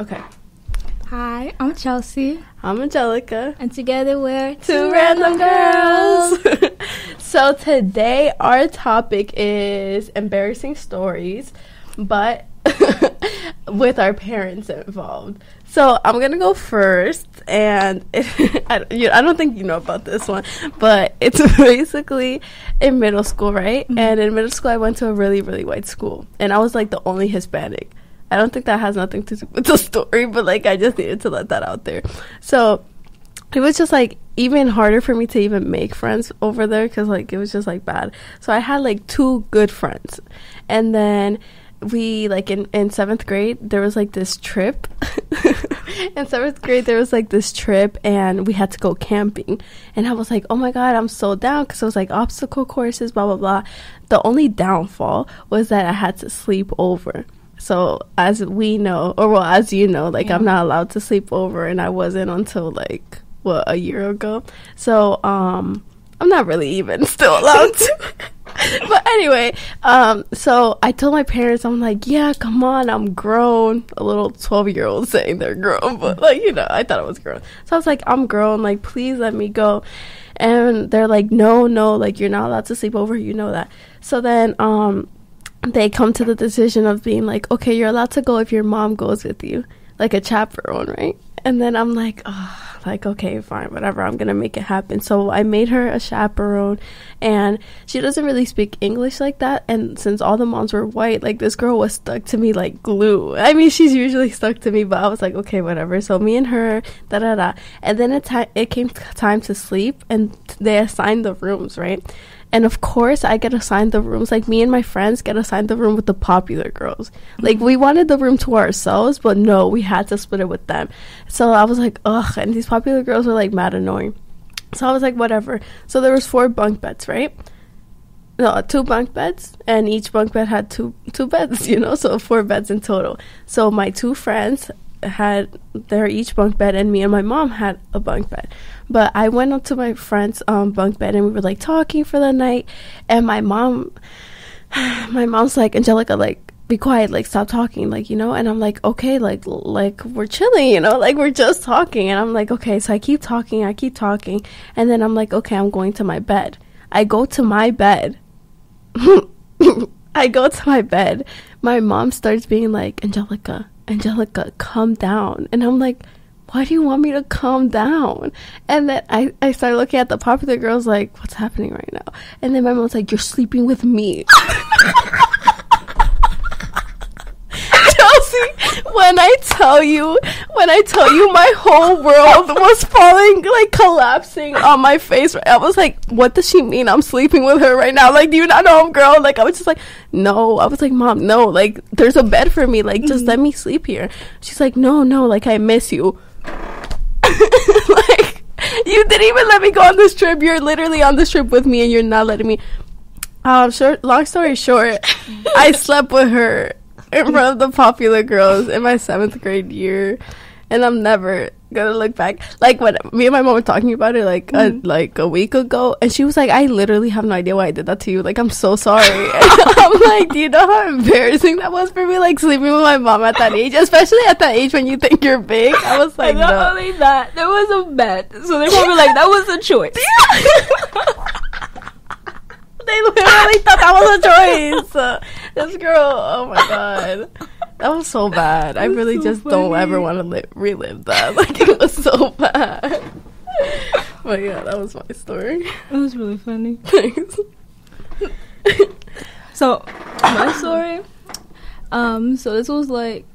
Okay. Hi, I'm Chelsea, I'm Angelica. and together we're Two random girls. so today our topic is embarrassing stories, but with our parents involved. So I'm gonna go first, and I, you, I don't think you know about this one, but it's basically in middle school, right? Mm-hmm. And in middle school, I went to a really, really white school, and I was like the only Hispanic. I don't think that has nothing to do with the story, but like I just needed to let that out there. So it was just like even harder for me to even make friends over there because like it was just like bad. So I had like two good friends, and then we like in in seventh grade there was like this trip. in seventh grade there was like this trip, and we had to go camping, and I was like, oh my god, I'm so down because it was like obstacle courses, blah blah blah. The only downfall was that I had to sleep over. So as we know, or well, as you know, like I'm not allowed to sleep over, and I wasn't until like what a year ago. So um, I'm not really even still allowed to. but anyway, um, so I told my parents, I'm like, yeah, come on, I'm grown. A little 12 year old saying they're grown, but like you know, I thought I was grown. So I was like, I'm grown. Like, please let me go. And they're like, no, no, like you're not allowed to sleep over. You know that. So then, um they come to the decision of being like, okay, you're allowed to go if your mom goes with you, like a chaperone, right? And then I'm like, oh, like, okay, fine, whatever, I'm gonna make it happen. So I made her a chaperone, and she doesn't really speak English like that. And since all the moms were white, like, this girl was stuck to me like glue. I mean, she's usually stuck to me, but I was like, okay, whatever. So me and her, da da da. And then it, ti- it came time to sleep, and they assigned the rooms, right? And of course, I get assigned the rooms. Like me and my friends get assigned the room with the popular girls. Like mm-hmm. we wanted the room to ourselves, but no, we had to split it with them. So I was like, ugh. And these popular girls were like mad annoying. So I was like, whatever. So there was four bunk beds, right? No, two bunk beds, and each bunk bed had two two beds. You know, so four beds in total. So my two friends had their each bunk bed, and me and my mom had a bunk bed. But I went up to my friend's um, bunk bed, and we were like talking for the night. And my mom, my mom's like, Angelica, like be quiet, like stop talking, like you know. And I'm like, okay, like like we're chilling, you know, like we're just talking. And I'm like, okay, so I keep talking, I keep talking, and then I'm like, okay, I'm going to my bed. I go to my bed. I go to my bed. My mom starts being like, Angelica, Angelica, calm down. And I'm like, why do you want me to calm down? And then I, I started looking at the popular girls like, what's happening right now? And then my mom's like, you're sleeping with me. Chelsea, when I tell you, when I tell you my whole world was falling, like collapsing on my face, I was like, what does she mean I'm sleeping with her right now? Like, do you not know I'm girl? Like, I was just like, no. I was like, mom, no. Like, there's a bed for me. Like, just let me sleep here. She's like, no, no. Like, I miss you. like, you didn't even let me go on this trip. You're literally on this trip with me, and you're not letting me. Um, short. Long story short, I slept with her in front of the popular girls in my seventh grade year, and I'm never gonna look back. Like when me and my mom were talking about it, like a, mm-hmm. like a week ago, and she was like, "I literally have no idea why I did that to you. Like, I'm so sorry." I'm like, "Do you know how embarrassing that was for me? Like sleeping with my mom at that age, especially at that age when you think you're big." I was like, and not "No." only that, there was a bet, so they probably like that was a choice. They literally thought that was a choice. This girl, oh my god. That was so bad. I really so just don't ever want to li- relive that. Like, it was so bad. But yeah, that was my story. It was really funny. Thanks. So my story, um, so this was like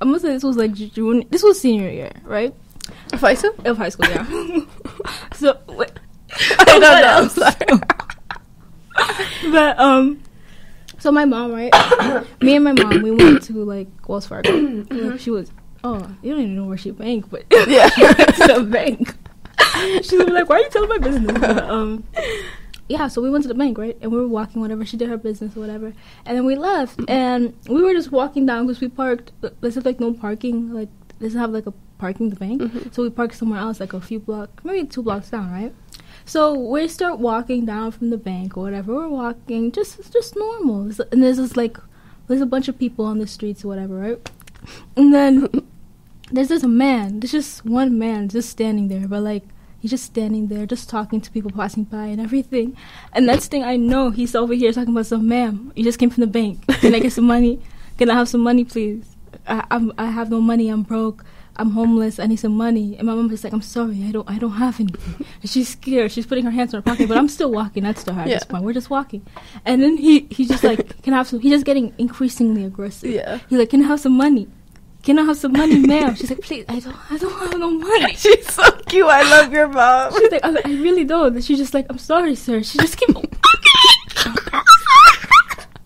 I'm gonna say this was like June. This was senior year, right? Of high school. Of high school, yeah. so wait, I don't know. What I'm else? sorry. but um, so my mom, right? Me and my mom, we went to like Wells Fargo. Like, she was, oh, you don't even know where she bank, but Yeah. it's a bank. She was like, "Why are you telling my business?" But, um, yeah, so we went to the bank, right? And we were walking, whatever. She did her business, or whatever. And then we left, and we were just walking down because we parked. This is like no parking. Like doesn't have like a parking the bank, so we parked somewhere else, like a few blocks, maybe two blocks down, right? So we start walking down from the bank or whatever. We're walking just just normal, and there's this like there's a bunch of people on the streets or whatever, right? And then there's this man, there's just one man just standing there, but like he's just standing there, just talking to people passing by and everything. And next thing I know, he's over here talking about some ma'am. You just came from the bank. Can I get some money? Can I have some money, please? I I'm, I have no money. I'm broke. I'm homeless. I need some money. And my mom is like, I'm sorry, I don't I don't have any. And she's scared. She's putting her hands in her pocket, but I'm still walking That's to her at Yeah. this point. We're just walking. And then he he's just like, Can I have some? He's just getting increasingly aggressive. Yeah. He's like, Can I have some money? Can I have some money, ma'am? She's like, Please, I don't I don't have no money. She's so cute. I love your mom. She's like, I, I really don't. And she's just like, I'm sorry, sir. She just keep.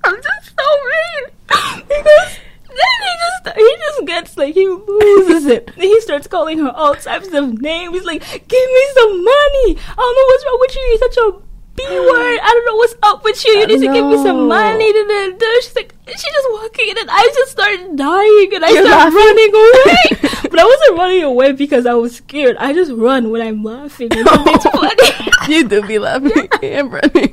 I'm just so mean because then he just he just gets like he loses it. And he starts calling her all types of names. He's like, "Give me some money. I don't know what's wrong with you. You're such a b word. I don't know what's up with you. You need to give me some money." Da, da. She's like, she's just walking, and then I just started dying, and I You're started laughing? running away. but I wasn't running away because I was scared. I just run when I'm laughing. Something's funny. you do be laughing and running.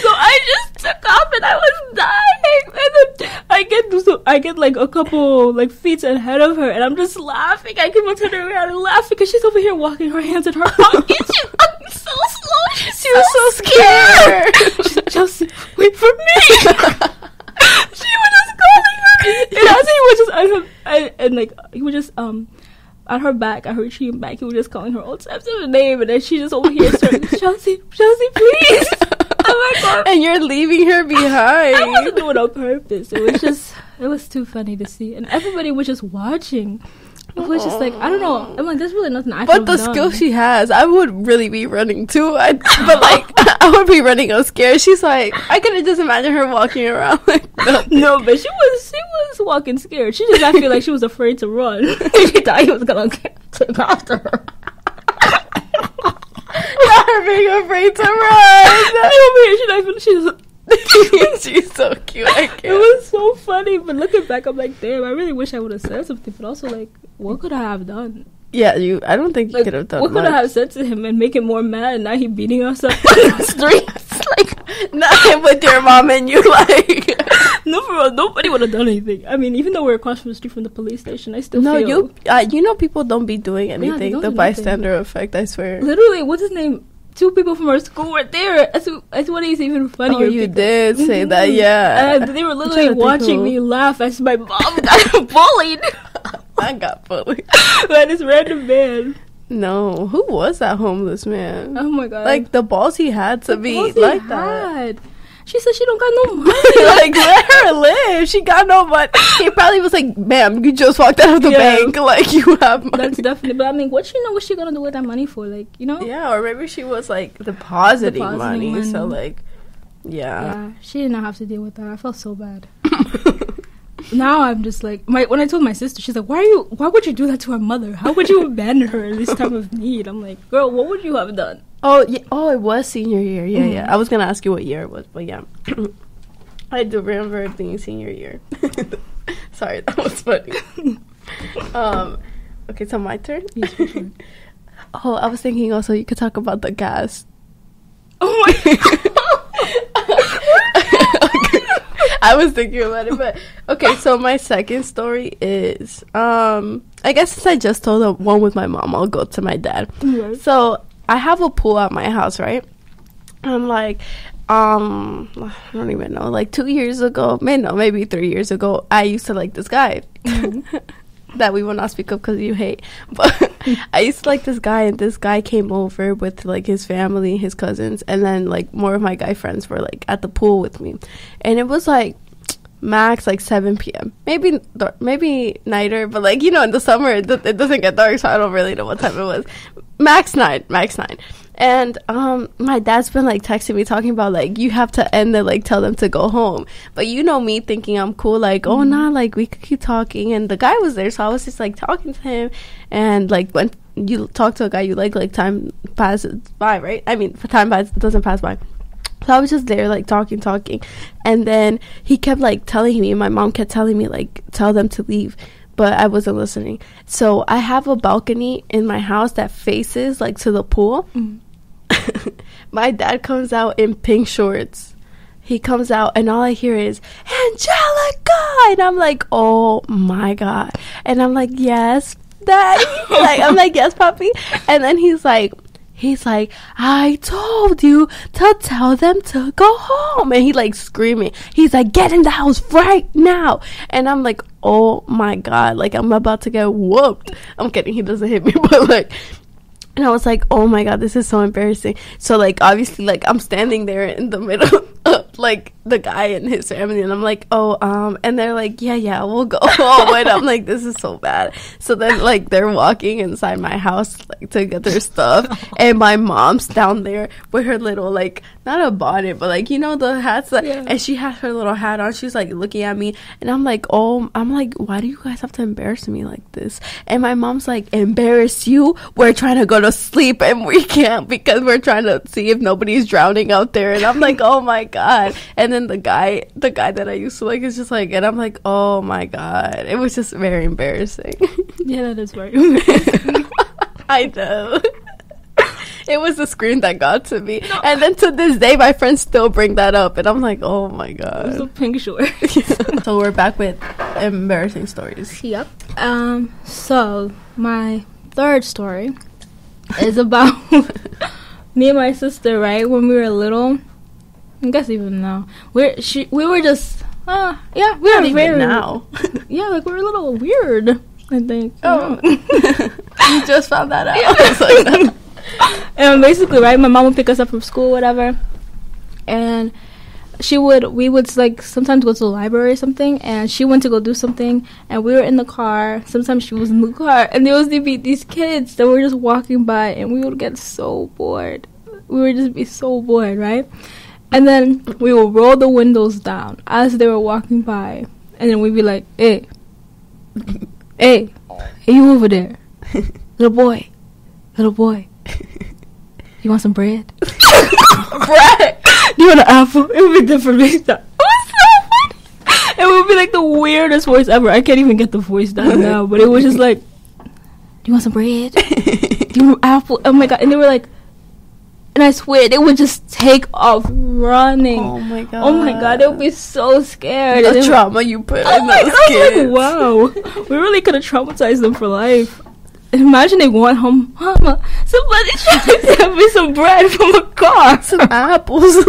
So I just took off and I was dying. And then I get so I get like a couple like feet ahead of her, and I'm just laughing. I keep on turning around and laughing because she's over here walking her hands in her pockets. Walking so slow. She's She was so scared. Like, Chelsea, wait for me. she was just calling her, and as he was just on her, and, and like he was just um. At her back, at her chin back, he was just calling her all types of name, and then she just over here started, Chelsea, Chelsea, please. Oh my god. and you're leaving her behind. I wasn't doing it on purpose. It was just, it was too funny to see, and everybody was just watching. It was just like I don't know. I'm like, there's really nothing I. But the could've skill she has, I would really be running too. I, but like, I would be running. I'm scared. She's like, I could have just imagine her walking around like, no. No, but she was she was walking scared. She just I feel like she was afraid to run. she thought he was gonna take after her. Not her being afraid to run. over here, she not even she's. She's so cute. I It was so funny, but looking back, I'm like, damn, I really wish I would have said something. But also, like, what could I have done? Yeah, you. I don't think you could have done what could I have said to him and make him more mad? And now he beating us up on the streets. Like, Not with your mom and you like. no, for real, nobody would have done anything. I mean, even though we're across from the street from the police station, I still no, feel you. Uh, you know, people don't be doing anything. don't the do nothing. bystander effect. I swear. literally what's his name? Two people from our school were there. That's, that's what is even funnier. Oh, you because- did say that. Mhm. Yeah. And they were literally watching me laugh as my mom got bullied I got bullied. by this random man. No, who was that homeless man? Oh my god! like the balls he had to The be like that. She said she don't got no money. like let her live. She got no money. He probably was like, "Ma'am, you just walked out of the Yeah. bank. Like you have money." That's definitely. But I mean, what she know? What she gonna do with that money for? Like, you know? yeah, or maybe she was like depositing, Depositing money, So like, yeah. Yeah, she did not have to deal with that. I felt so bad. Now I'm just like my when I told my sister, she's like, "Why are you? Why would you do that to her mother? How would you abandon her in this time of need?" I'm like, "Girl, what would you have done?" Oh, yeah. Oh, it was senior year. Yeah, Mhm. yeah. I was gonna ask you what year it was, but yeah, I do remember it being senior year. Sorry, that was funny. um, okay, so my turn. Yes. Oh, I was thinking also you could talk about the gas. Oh my I was thinking about it, but okay. So my second story is, um, I guess since I just told the one with my mom, I'll go to my dad. Yes. So I have a pool at my house, right? I'm like, um, I don't even know. Like two years ago, maybe no, maybe three years ago, I used to like this guy that we will not speak of because you hate. But I used to like this guy, and this guy came over with like his family, his cousins, and then like more of my guy friends were like at the pool with me, and it was like max like 7 p.m. Maybe maybe nighter, but like you know in the summer it, it doesn't get dark, so I don't really know what time it was. Max nine, max nine. And um, my dad's been like texting me talking about like you have to end it, like tell them to go home. But you know me thinking I'm cool, like oh nah, like we could keep talking. And the guy was there, so I was just like talking to him. And like when you talk to a guy you like, like time passes by, right? I mean, time pass doesn't pass by. So I was just there, like talking, talking, and then he kept like telling me. My mom kept telling me like tell them to leave, but I wasn't listening. So I have a balcony in my house that faces like to the pool. Mm. my dad comes out in pink shorts. He comes out and all I hear is Angelica, and I'm like, oh my god, and I'm like, yes, daddy? like, I'm like, yes, puppy. And then he's like, he's like, I told you to tell them to go home. And he like screaming. He's like, get in the house right now. And I'm like, oh my God. Like, I'm about to get whooped. I'm kidding. He doesn't hit me, but like, and I was like, oh my God, this is so embarrassing. So, like, obviously, like, I'm standing there in the middle of, like, the guy and his family, and I'm like, oh, um, and they're like, yeah, yeah, we'll go home. and I'm like, this is so bad. So then, like, they're walking inside my house, like, to get their stuff, and my mom's down there with her little, like, not a bonnet, but, like, you know, the hats, that, Yeah. and she has her little hat on. She's, like, looking at me, and I'm like, oh, I'm like, why do you guys have to embarrass me like this? And my mom's like, embarrass you? We're trying to go to sleep, and we can't because we're trying to see if nobody's drowning out there. And I'm like, oh my god. And then the guy, the guy that I used to like, is just like, and I'm like, oh my god. It was just very embarrassing. Yeah, that is right. I know. It was the scream that got to me. And then to this day, my friends still bring that up. And I'm like, oh my god!" It was a pink short. so we're back with embarrassing stories. Yep. Um. So my third story is about me and my sister. Right when we were little, I guess even now, we're she we were just uh yeah we Not were even very now. yeah like we're a little weird. I think. Oh. Yeah. you just found that out. Was and basically, right, my mom would pick us up from school, whatever, and she would, we would like sometimes go to the library or something, and she went to go do something, and we were in the car. Sometimes she was in the car, and there was these kids that were just walking by, and we would get so bored. We would just be so bored, right? And then we would roll the windows down as they were walking by, and then we'd be like, "Hey, hey, hey, you over there, little boy, little boy." You want some bread? Bread. Do you want an apple? It would be different. It was so funny. It would be like the weirdest voice ever. I can't even get the voice down now, but it was just like, "Do you want some bread? Do you want an apple?" Oh my god! And they were like, and I swear they would just take off running. Oh my god. Oh my god! They would be so scared. The trauma you put Oh in my those god! I was kids. like, wow, we really could have traumatized them for life. Imagine they went home, Mama. Somebody tried to have me some bread from a car. Some apples.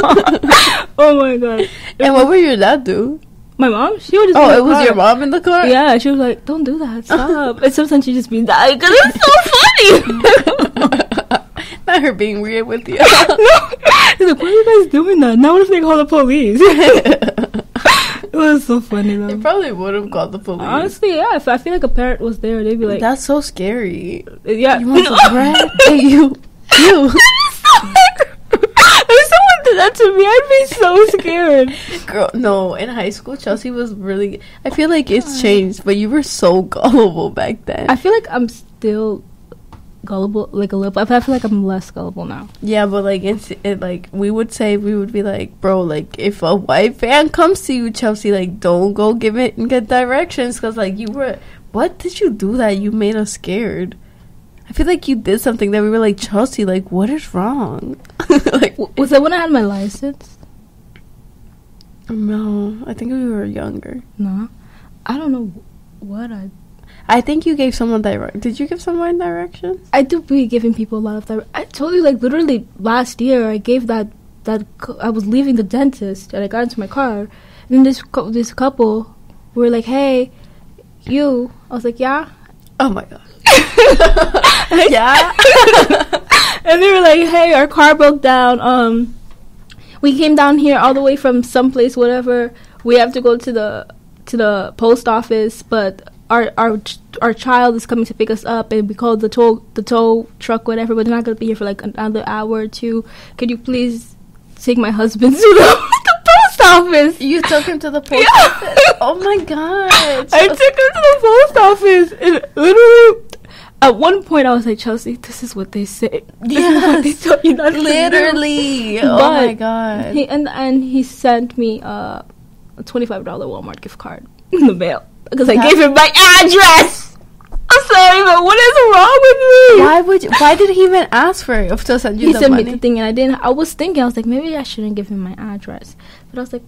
oh my god! and what would your dad do? My mom, she would just. Oh, it was car. your mom in the car? Yeah, she was like, "Don't do that, stop." and sometimes she just be dying because it's so funny. Not her being weird with you. no, he's like, "Why are you guys doing that? Now what if they call the police?" it was so funny though. they probably would have called the police. Honestly, yeah. If I feel like a parent was there, they'd be like, That's so scary. Uh, "Yeah, You want some bread? hey, you. You. if someone did that to me, I'd be so scared. Girl, no. In high school, Chelsea was really. I feel like it's changed, but you were so gullible back then. I feel like I'm still gullible, like a little. But I feel like I'm less gullible now. yeah, but like it's it, like we would say we would be like, bro, like if a white fan comes to you, Chelsea, like don't go give it and get directions because like you were. What did you do that you made us scared? I feel like you did something that we were like Chelsea, like what is wrong? like was that when I had my license? no, I think we were younger. No, I don't know what I. I think you gave someone direct. Did you give someone directions? I do be giving people a lot of that. I told you like literally last year I gave that that I was leaving the dentist and I got into my car and then this cou- this couple were like, "Hey, you." I was like, "Yeah." Oh my god. yeah. and they were like, "Hey, our car broke down. Um, we came down here all the way from someplace, whatever. We have to go to the to the post office, but our our our child is coming to pick us up, and we called the tow the tow truck, whatever. But they're not gonna be here for like another hour or two. Could you please take my husband to the, the post office?" You took him to the post Yeah. office. Oh my god. I took him to the post office, and literally. At one point, I was like, Chelsea, this is what they say. This is what they Yes. tell you not to do." Literally. Oh my god. He and and he sent me uh, a twenty five dollar Walmart gift card in the mail because I That- gave him my address. I'm sorry, but what is wrong with me? why would you, why did he even ask for it to send you He the sent money? me the thing, and I didn't. I was thinking, I was like, maybe I shouldn't give him my address, but I was like,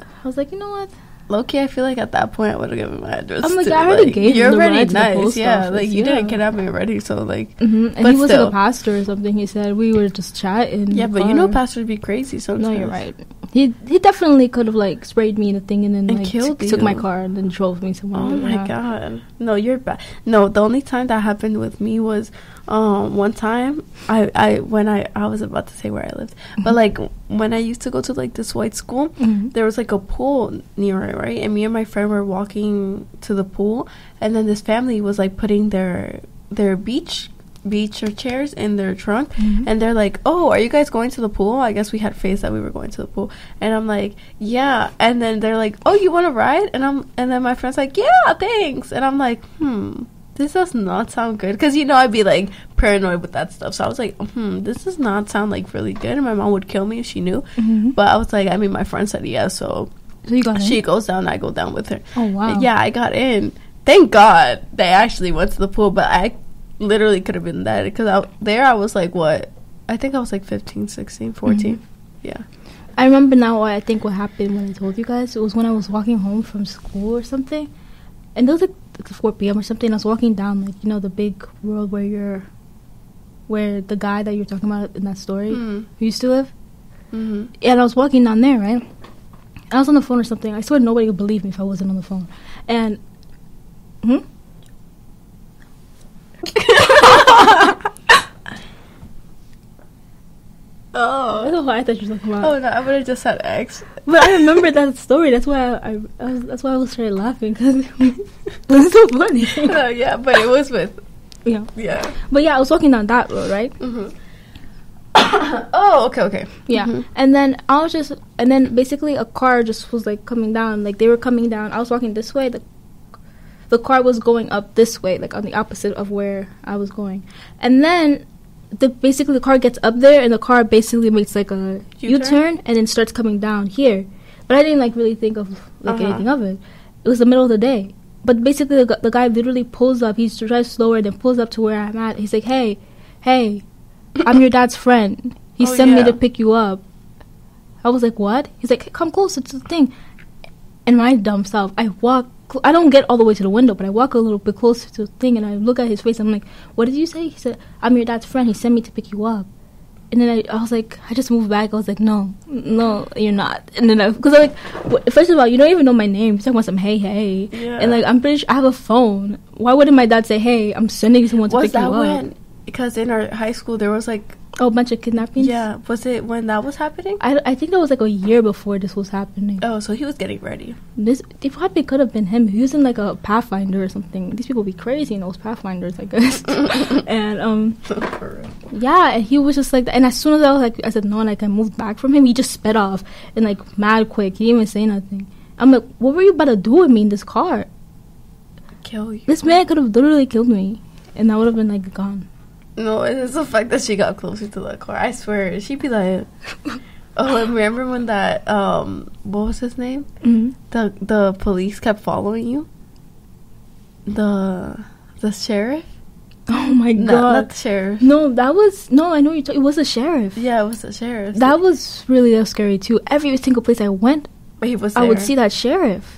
I was like, you know what? Loki, I feel like at that point I would have given my address. I'm like, to, I already gave You're already nice, yeah. office, Like you yeah. didn't kidnap me already, so like, hmm And he was still. like a pastor or something. He said we were just chatting. yeah. But you know, pastors be crazy sometimes. No, you're right. He he definitely could have like sprayed me in the thing and then And like killed took my car and then drove me somewhere. Oh my Yeah. god. No, you're bad. No, the only time that happened with me was um one time I I when I I was about to say where I lived. But Mhm. like when I used to go to like this white school, Mhm. there was like a pool near it, right? And me and my friend were walking to the pool and then this family was like putting their their beach beach or chairs in their trunk Mhm. and they're like, "Oh, are you guys going to the pool?" I guess we had faced that we were going to the pool, and I'm like, "Yeah." And then they're like, "Oh, you want to ride?" And I'm, and then my friend's like, "Yeah, thanks." And I'm like, "Hmm, this does not sound good," because you know I'd be like paranoid with that stuff. So I was like, "Hmm, this does not sound like really good." And my mom would kill me if she knew. Mhm. But I was like, I mean, my friend said yes, so so you got in? she goes down, I go down with her. Oh wow. Yeah, I got in. Thank God they actually went to the pool, but I literally could have been that because I, there I was like, what? I think I was like 15, 16, 14. Mhm. Yeah. I remember now. What I think what happened when I told you guys. It was when I was walking home from school or something, and it was like 4 p.m. or something. I was walking down like you know the big road where you're, where the guy that you're talking about in that story Mm. who used to live. hmm and I was walking down there, right? I was on the phone or something. I swear nobody would believe me if I wasn't on the phone. And hmm? I Oh. don't know why I thought you were talking about. Oh, no, I would have just said X. But I remember that story. That's why I, I, I was, that's why I was started laughing because it was so funny. no, yeah, but it was with, yeah. yeah. But yeah, I was walking down that road, right? Mm-hmm. oh, okay, okay. Yeah. Mhm. And then I was just, and then basically a car just was like coming down. Like they were coming down. I was walking this way. The the car was going up this way, like on the opposite of where I was going. And then the basically the car gets up there, and the car basically makes like a U-turn? U turn, and then starts coming down here. But I didn't like really think of like Uh-huh. anything of it. It was the middle of the day. But basically, the, gu- the guy literally pulls up. He drives slower, then pulls up to where I'm at. He's like, "Hey, hey, I'm your dad's friend. He Oh, sent me to pick you up." I was like, "What?" He's like, "Come closer to the thing." And my dumb self, I walk. Cl- I don't get all the way to the window, but I walk a little bit closer to the thing, and I look at his face. I'm like, "What did you say?" He said, "I'm your dad's friend. He sent me to pick you up." And then I, I was like, I just moved back. I was like, no, no, you're not. And then I, because I'm like, first of all, you don't even know my name. You're talking about some hey, hey. Yeah. And like, I'm pretty sure I have a phone. Why wouldn't my dad say, hey, I'm sending someone to Was pick you that up? when? Because in our high school there was like, Oh, a bunch of kidnappings? yeah, was it when that was happening? I, I think that was like a year before this was happening. Oh, so he was getting ready. This it probably could have been him. He was in like a Pathfinder or something. These people be crazy in those Pathfinders, I guess. and um, yeah, and he was just like, that. and as soon as I was like, I said no, and like I moved back from him, he just sped off and like mad quick. He didn't even say nothing. I'm like, what were you about to do with me in this car? Kill you. This man could have literally killed me, and I would have been like gone. No, it's the fact that she got closer to the car. I swear, she'd be like, "Oh, remember when that um, what was his name? hmm The the police kept following you. The the sheriff? Oh my god! not the sheriff. No, that was no. I know you. T- it was a sheriff. Yeah, it was the sheriff. That was really uh, scary too. Every single place I went, but he was. I would see that sheriff.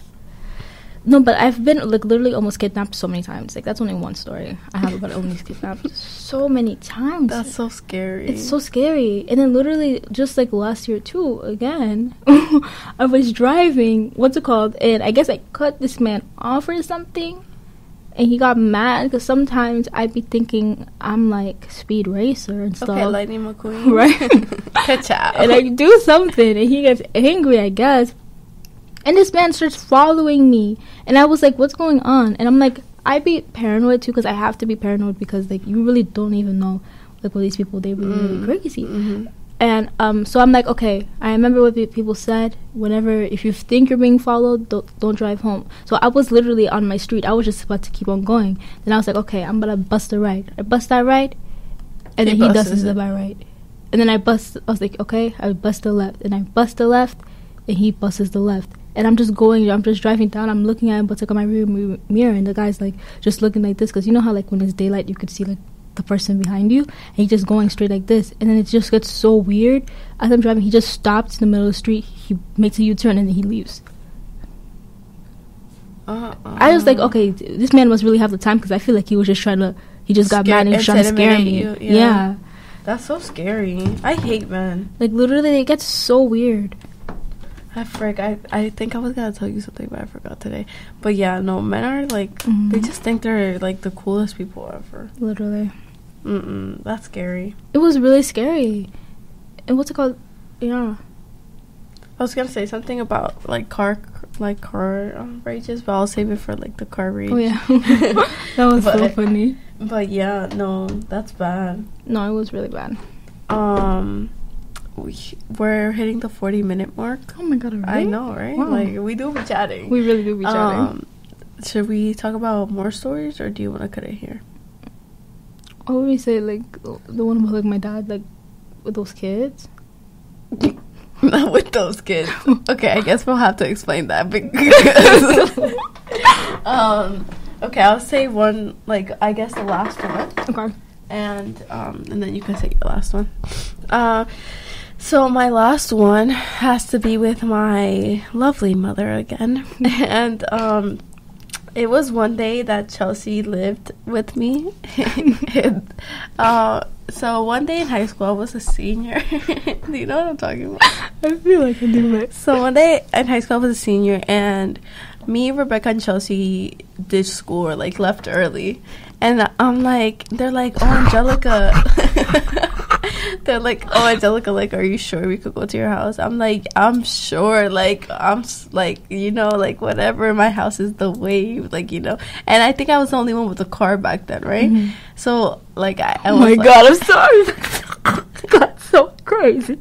No, but I've been like literally almost kidnapped so many times. Like that's only one story I have about almost kidnapped so many times. That's so scary. it's so scary. And then literally just like last year too, again, I was driving. What's it called? And I guess I cut this man off or something. And he got mad because sometimes I'd be thinking I'm like speed racer and stuff. okay, Lightning McQueen. Right. Ka-chow. and I do something, and he gets angry, I guess. And this man starts following me, and I was like, "What's going on?" And I'm like, I'd be paranoid too, because I have to be paranoid because like you really don't even know like what these people they really Mm. really crazy." hmm And um, so I'm like, okay, I remember what people said. Whenever if you think you're being followed, don't, don't drive home. So I was literally on my street. I was just about to keep on going. Then I was like, okay, I'm gonna bust a right. I bust that right, and He then he busts the by right. And then I bust. I was like, okay, I bust the left, and I bust the left, and he busts the left. And I'm just going. I'm just driving down. I'm looking at him, but like on my rear mirror, and the guy's like just looking like this because you know how like when it's daylight, you could see like the person behind you, and he's just going straight like this, and then it just gets so weird. As I'm driving, he just stops in the middle of the street. He makes a U-turn and then he leaves. Uh-uh. I was like, uh-uh. okay, this man must really have the time because I feel like he was just trying to. He just got Scare- mad and was trying to scare me. you, yeah. yeah. That's so scary. I hate men. like literally, it gets so weird. I frick. I I think I was gonna tell you something, but I forgot today. But yeah, no, men are like Mhm. they just think they're like the coolest people ever. Literally, Mm-mm. That's scary. it was really scary. And what's it called? Yeah. I was gonna say something about like car like car um, rages, but I'll save it for like the car rage. Oh yeah, that was so funny. But yeah, no, that's bad. No, it was really bad. Um, we, we're hitting the forty minute mark. Oh my god, I know, right? Wow. Like we do be chatting. We really do be chatting. Um, should we talk about more stories, or do you want to cut it here? What would we say? Like the one about like my dad, like with those kids. Not with those kids. Okay, I guess we'll have to explain that because. um. Okay, I'll say one. Like I guess the last one. Okay. and um, and then you can say your last one. Uh, so my last one has to be with my lovely mother again, and um, it was one day that Chelsea lived with me. And, uh, so one day in high school, I was a senior. Do you know what I'm talking about? I feel like I do it. So one day in high school, I was a senior, and me, Rebecca, and Chelsea ditched school or like left early. And I'm like, they're like, oh, Angelica. they're like, oh, Angelica, like, are you sure we could go to your house? I'm like, I'm sure. Like, I'm like, you know, like, whatever. My house is the wave. like, you know. And I think I was the only one with a car back then, right? Mhm. So, like, I, I Oh my like- god, I'm sorry. That's so crazy.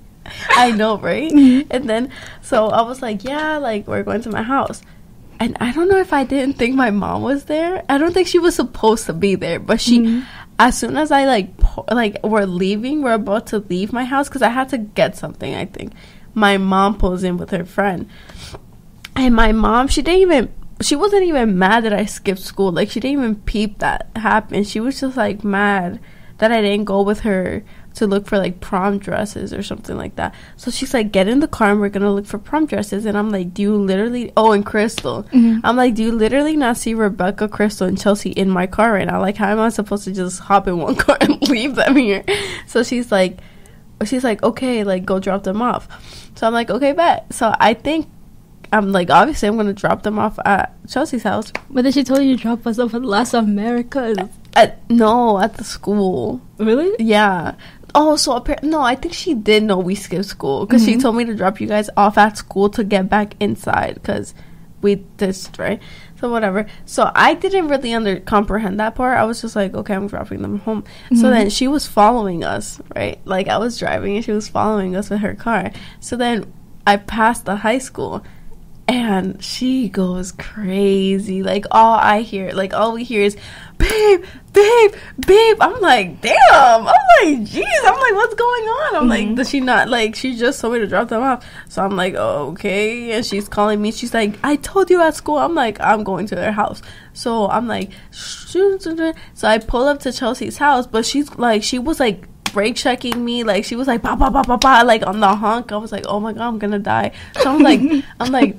I know, right? Mhm. And then, so I was like, yeah, like, we're going to my house. And I don't know if I didn't think my mom was there. I don't think she was supposed to be there, but she, Mhm. As soon as I like, po- like, we're leaving, we're about to leave my house because I had to get something. I think my mom pulls in with her friend, and my mom, she didn't even, she wasn't even mad that I skipped school. Like, she didn't even peep that happened. She was just like mad that I didn't go with her to look for like prom dresses or something like that. So she's like, get in the car and we're gonna look for prom dresses. And I'm like, do you literally? Oh, and Crystal. Mhm. I'm like, do you literally not see Rebecca, Crystal, and Chelsea in my car right now? Like, how am I supposed to just hop in one car and leave them here? So she's like, she's like, okay, like go drop them off. So I'm like, okay, bet. So I think. I'm like obviously I'm gonna drop them off at Chelsea's house. But then she told you to drop us off at Las Americas. At no, at the school. Really? Yeah. Oh, so appar- no, I think she did know we skipped school because she Mhm. told me to drop you guys off at school to get back inside because we ditched, right? So whatever. So I didn't really under comprehend that part. I was just like, okay, I'm dropping them home. So Mhm. then she was following us, right? Like I was driving and she was following us with her car. So then I passed the high school. And she goes crazy. Like all I hear, like all we hear is, "Babe, babe, babe." I'm like, "Damn!" I'm like, "Jeez!" I'm like, "What's going on?" I'm like, Mhm. "Does she not like?" She just told me to drop them off, so I'm like, "Okay." And she's calling me. She's like, "I told you at school." I'm like, "I'm going to their house." So I'm like, so I pull up to Chelsea's house, but she's like, she was like brake checking me like she was like ba ba ba ba ba like on the honk i was like oh my god i'm gonna die so i'm like i'm like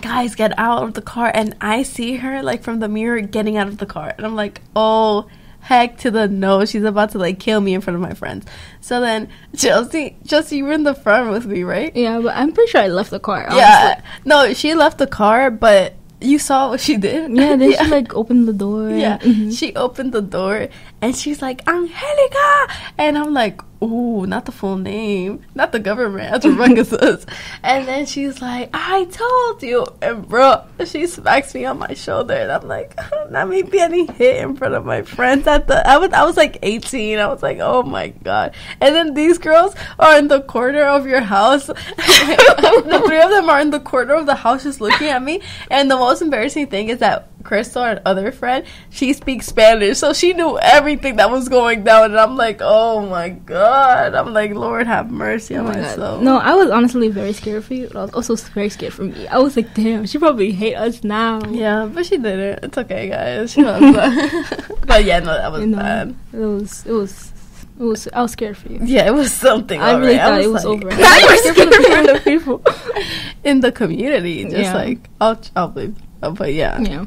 guys get out of the car and i see her like from the mirror getting out of the car and i'm like oh heck to the no she's about to like kill me in front of my friends so then chelsea chelsea you were in the front with me right Yeah, but I'm pretty sure I left the car. Honestly. yeah no she left the car but you saw what she did Yeah, then she like opened the door. yeah, Mhm. she opened the door and she's like, Angelica! And I'm like, ooh, not the full name, not the government, as Rebecca says. And then she's like, I told you. And bro, she smacks me on my shoulder and I'm like, not me getting hit in front of my friends at the, I was, I was like 18. I was like, oh my God. And then these girls are in the corner of your house. the three of them are in the corner of the house just looking at me. And the most embarrassing thing is that Crystal, our other friend, she speaks Spanish, so she knew everything that was going down. And I'm like, oh my god! I'm like, Lord have mercy on Oh my my God. No, I was honestly very scared for you, but I was also very scared for me. I was like, damn, she probably hate us now. Yeah, but she didn't. It's okay, guys. She loves that. but yeah, no, that was You know, bad. It was, it was, it was. I was scared for you. Yeah, it was something. I really alright. thought it was like- over. Now you were scared for the people. in the community. Just Yeah. like I'll, I'll. Uh, but yeah. Yeah.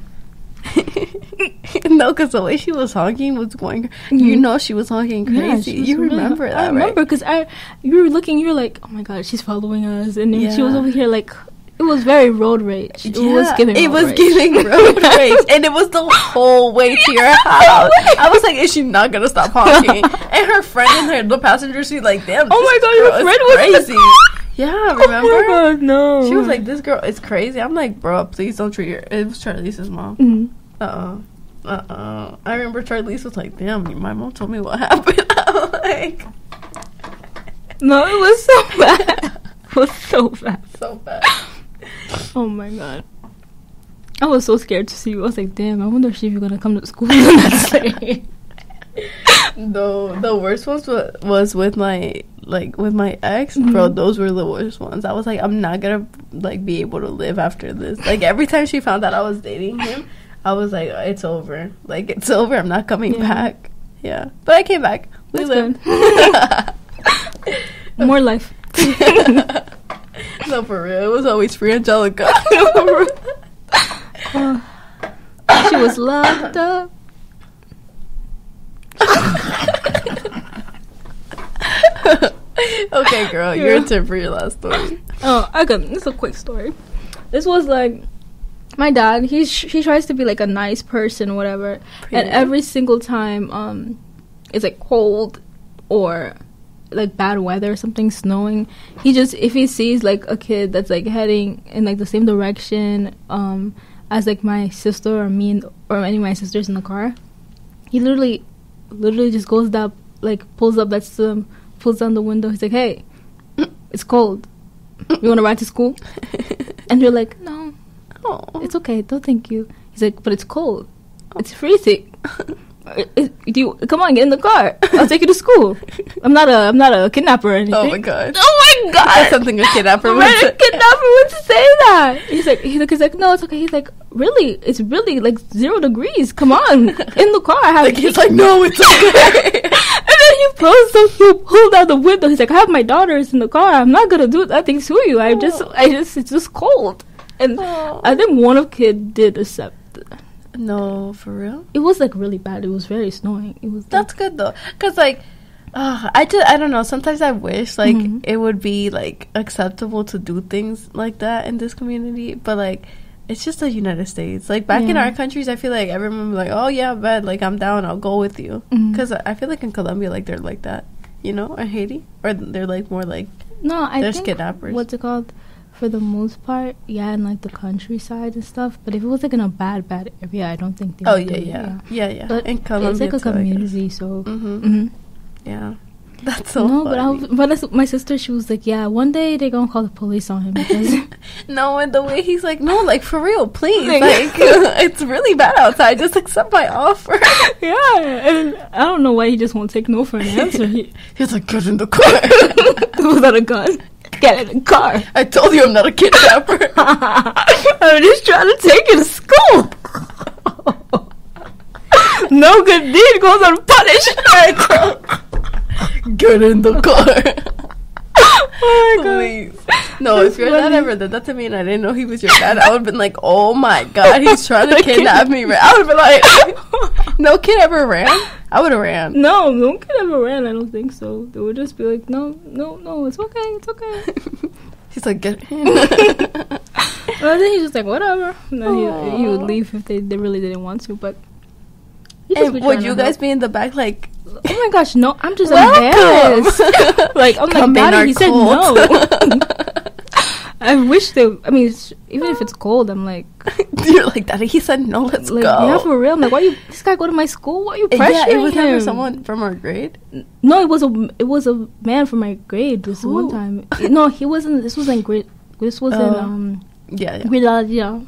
no, because the way she was honking was going. You mm-hmm. know, she was honking crazy. she was you really- remember that, I remember right? because I you were looking. You were like, oh my god, she's following us, and then she was over here like. It was very road rage. It was Yeah, giving. It road was rage. giving road rage, and it was the whole way to your house. I was like, "Is she not gonna stop honking?" And her friend in her the passenger seat, like, "Damn, Oh my God, your friend was- crazy." Yeah, Oh remember? my god, no. She was like, "This girl is crazy." I'm like, "Bro, please don't treat her." It was Charlize's mom. Mhm. Uh uh. Uh uh. I remember Charlize was like, "Damn, my mom told me what happened." I'm like, no, it was so bad. It was so bad. so bad. Oh my god. I was so scared to see you. I was like, damn, I wonder if she's gonna come to school the next day. The the worst ones wa- was with my like with my ex, Mhm. bro. Those were the worst ones. I was like, I'm not gonna like be able to live after this. Like every time she found out I was dating him, I was like, it's over. Like it's over. I'm not coming Yeah. back. Yeah, but I came back. We That's lived. More life. no, for real. It was always free Angelica. Uh, she was locked up. Okay, girl, Yeah. your turn for your last story. Oh, okay. this is a quick story. This was like my dad. He sh- he tries to be like a nice person, or whatever. Pretty. And every single time, um, it's like cold or like bad weather, or something snowing. He just if he sees like a kid that's like heading in like the same direction, um, as like my sister or me and, or any of my sisters in the car, he literally, literally just goes up, like pulls up that's um, pulls down the window. He's like, "Hey, it's cold. You want to ride to school?" And you're like, "No, oh, it's okay. Don't thank you." He's like, "But it's cold. It's freezing. Do you come on? Get in the car. I'll take you to school. I'm not a I'm not a kidnapper or anything." oh my god. Oh my god! That's something a kidnapper would say. a kidnapper would say that. He's like, he's like, he's like, no, it's okay. He's like, really? It's really like zero degrees. Come on, in the car. Have. Like he's like, no, it's okay. He pulls up, he pulled out the window. He's like, I have my daughters in the car. I'm not gonna do nothing to you. I just, Oh. I just, it's just cold. And Oh. I think one of kid did accept. no, for real. It was like really bad. It was very snowing. It was. That's good though, cause like, uh, I just I don't know. Sometimes I wish like Mhm. it would be like acceptable to do things like that in this community, but like. It's just the United States. Like back in our countries, I feel like everyone like, "Oh yeah, bet like I'm down. I'll go with you." Because I feel like in Colombia, like they're like that, you know, or Haiti, or they're like more like no, I there's think kidnappers. what's it called? For the most part, yeah, in like the countryside and stuff. But if it was like in a bad, bad area, I don't think they. oh would yeah, it, yeah, yeah, yeah. But in Colombia, it's like a too, I guess. community, so. Mhm. Mhm. Yeah, that's so no, but I was, but that's- my sister, she was like, "Yeah, one day they're gonna call the police on him because no, and the way he's like, no, like for real, please, Like- like it's really bad outside. Just accept my offer. yeah." And I don't know why he just won't take no for an answer. He He's like, get in the car. without a gun, get in the car. I told you I'm not a kidnapper. I'm just trying to take you to school. no good deed goes unpunished. get in the car. oh my god. Please. No, That's if your dad ever did that to me and I didn't know he was your dad, I would have been like, oh my god, he's trying to kidnap me. I would have been like, no kid ever ran. I would have ran. No, no kid ever ran. I don't think so. They would just be like, no, no, no, it's okay, it's okay. He's like, get in. Well, then he's just like, whatever. And then he, he would leave if they, they really didn't want to. But and would you guys help. be in the back like, Oh my gosh, no! I'm just Welcome. embarrassed. like I'm like, Come Daddy, he said no. I wish they. I mean, even if it's cold, I'm like, You're like, Daddy, he said no, let's like go. yeah, for real. I'm like, why you? This guy go to my school? Why are you pressuring yeah, it was him? never someone from our grade. No, it was a it was a man from my grade. This Who? one time. No, he wasn't. This wasn't great. This wasn't, Oh. um Yeah, grade. Yeah.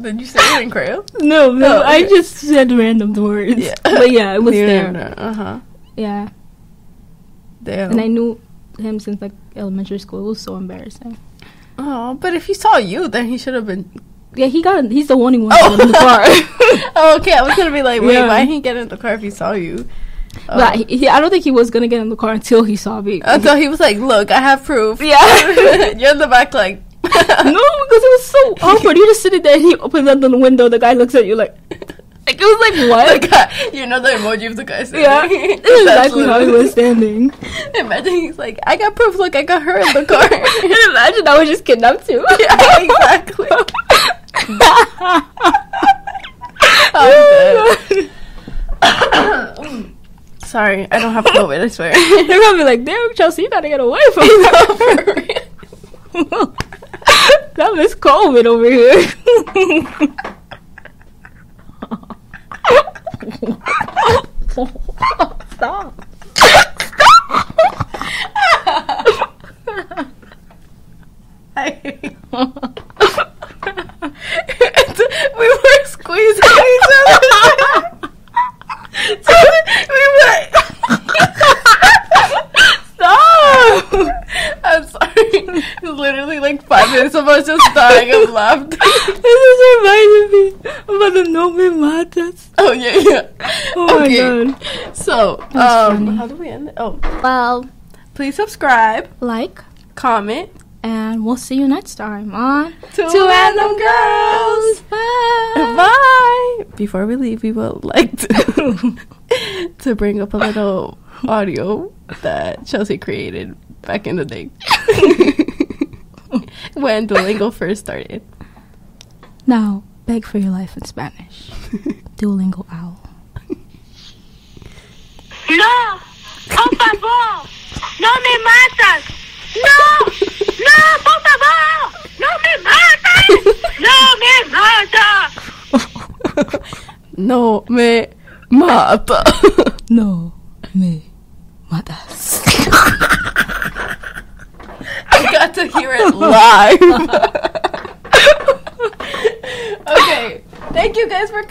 Did you say it in Creole? No, no, Oh, I okay. just said random words. Yeah. but yeah, it was there. Uh huh. Yeah, Damn. and I knew him since like elementary school. It was so embarrassing. Oh, but if he saw you, then he should have been. Yeah, he got. In, He's the only one Oh. in the car. oh, okay. I was gonna be like, wait, Yeah. why didn't he get in the car if he saw you? Oh. But he, he- I don't think he was gonna get in the car until he saw me. Until he was like, look, I have proof. Yeah. You're in the back, like. because it was so awkward. You're just sitting there and he opens up the window. The guy looks at you like, like it was like what? The guy, you know the emoji of the guy sitting. yeah, this is exactly how he was standing. Imagine he's like, I got proof. Look, I got her in the car. and imagine I was just kidnapped too. yeah, exactly. Oh, I'm. Sorry, I don't have COVID. I swear. They're gonna be like, damn, Chelsea, you gotta get away from No, that. for real. that was COVID over here. Stop. We were squeezing each other. we were. I'm sorry. Literally, like five minutes of us just dying of laughter. this is reminding me about the No Me Matas. Oh yeah, yeah. Oh Okay. my god. So, That's um, funny. how do we end it? Oh, Well, please subscribe, like, comment. and we'll see you next time on Two, Two random girls. Bye. Bye. Before we leave, we would like to to bring up a little audio that Chelsea created back in the day when Duolingo first started. Now, beg for your life in Spanish. Duolingo owl. No, por favor, no me matas. No, no, por favor, no me matas. No me matas. No me mata. No me matas. I got to hear it live. okay. Thank you guys for coming.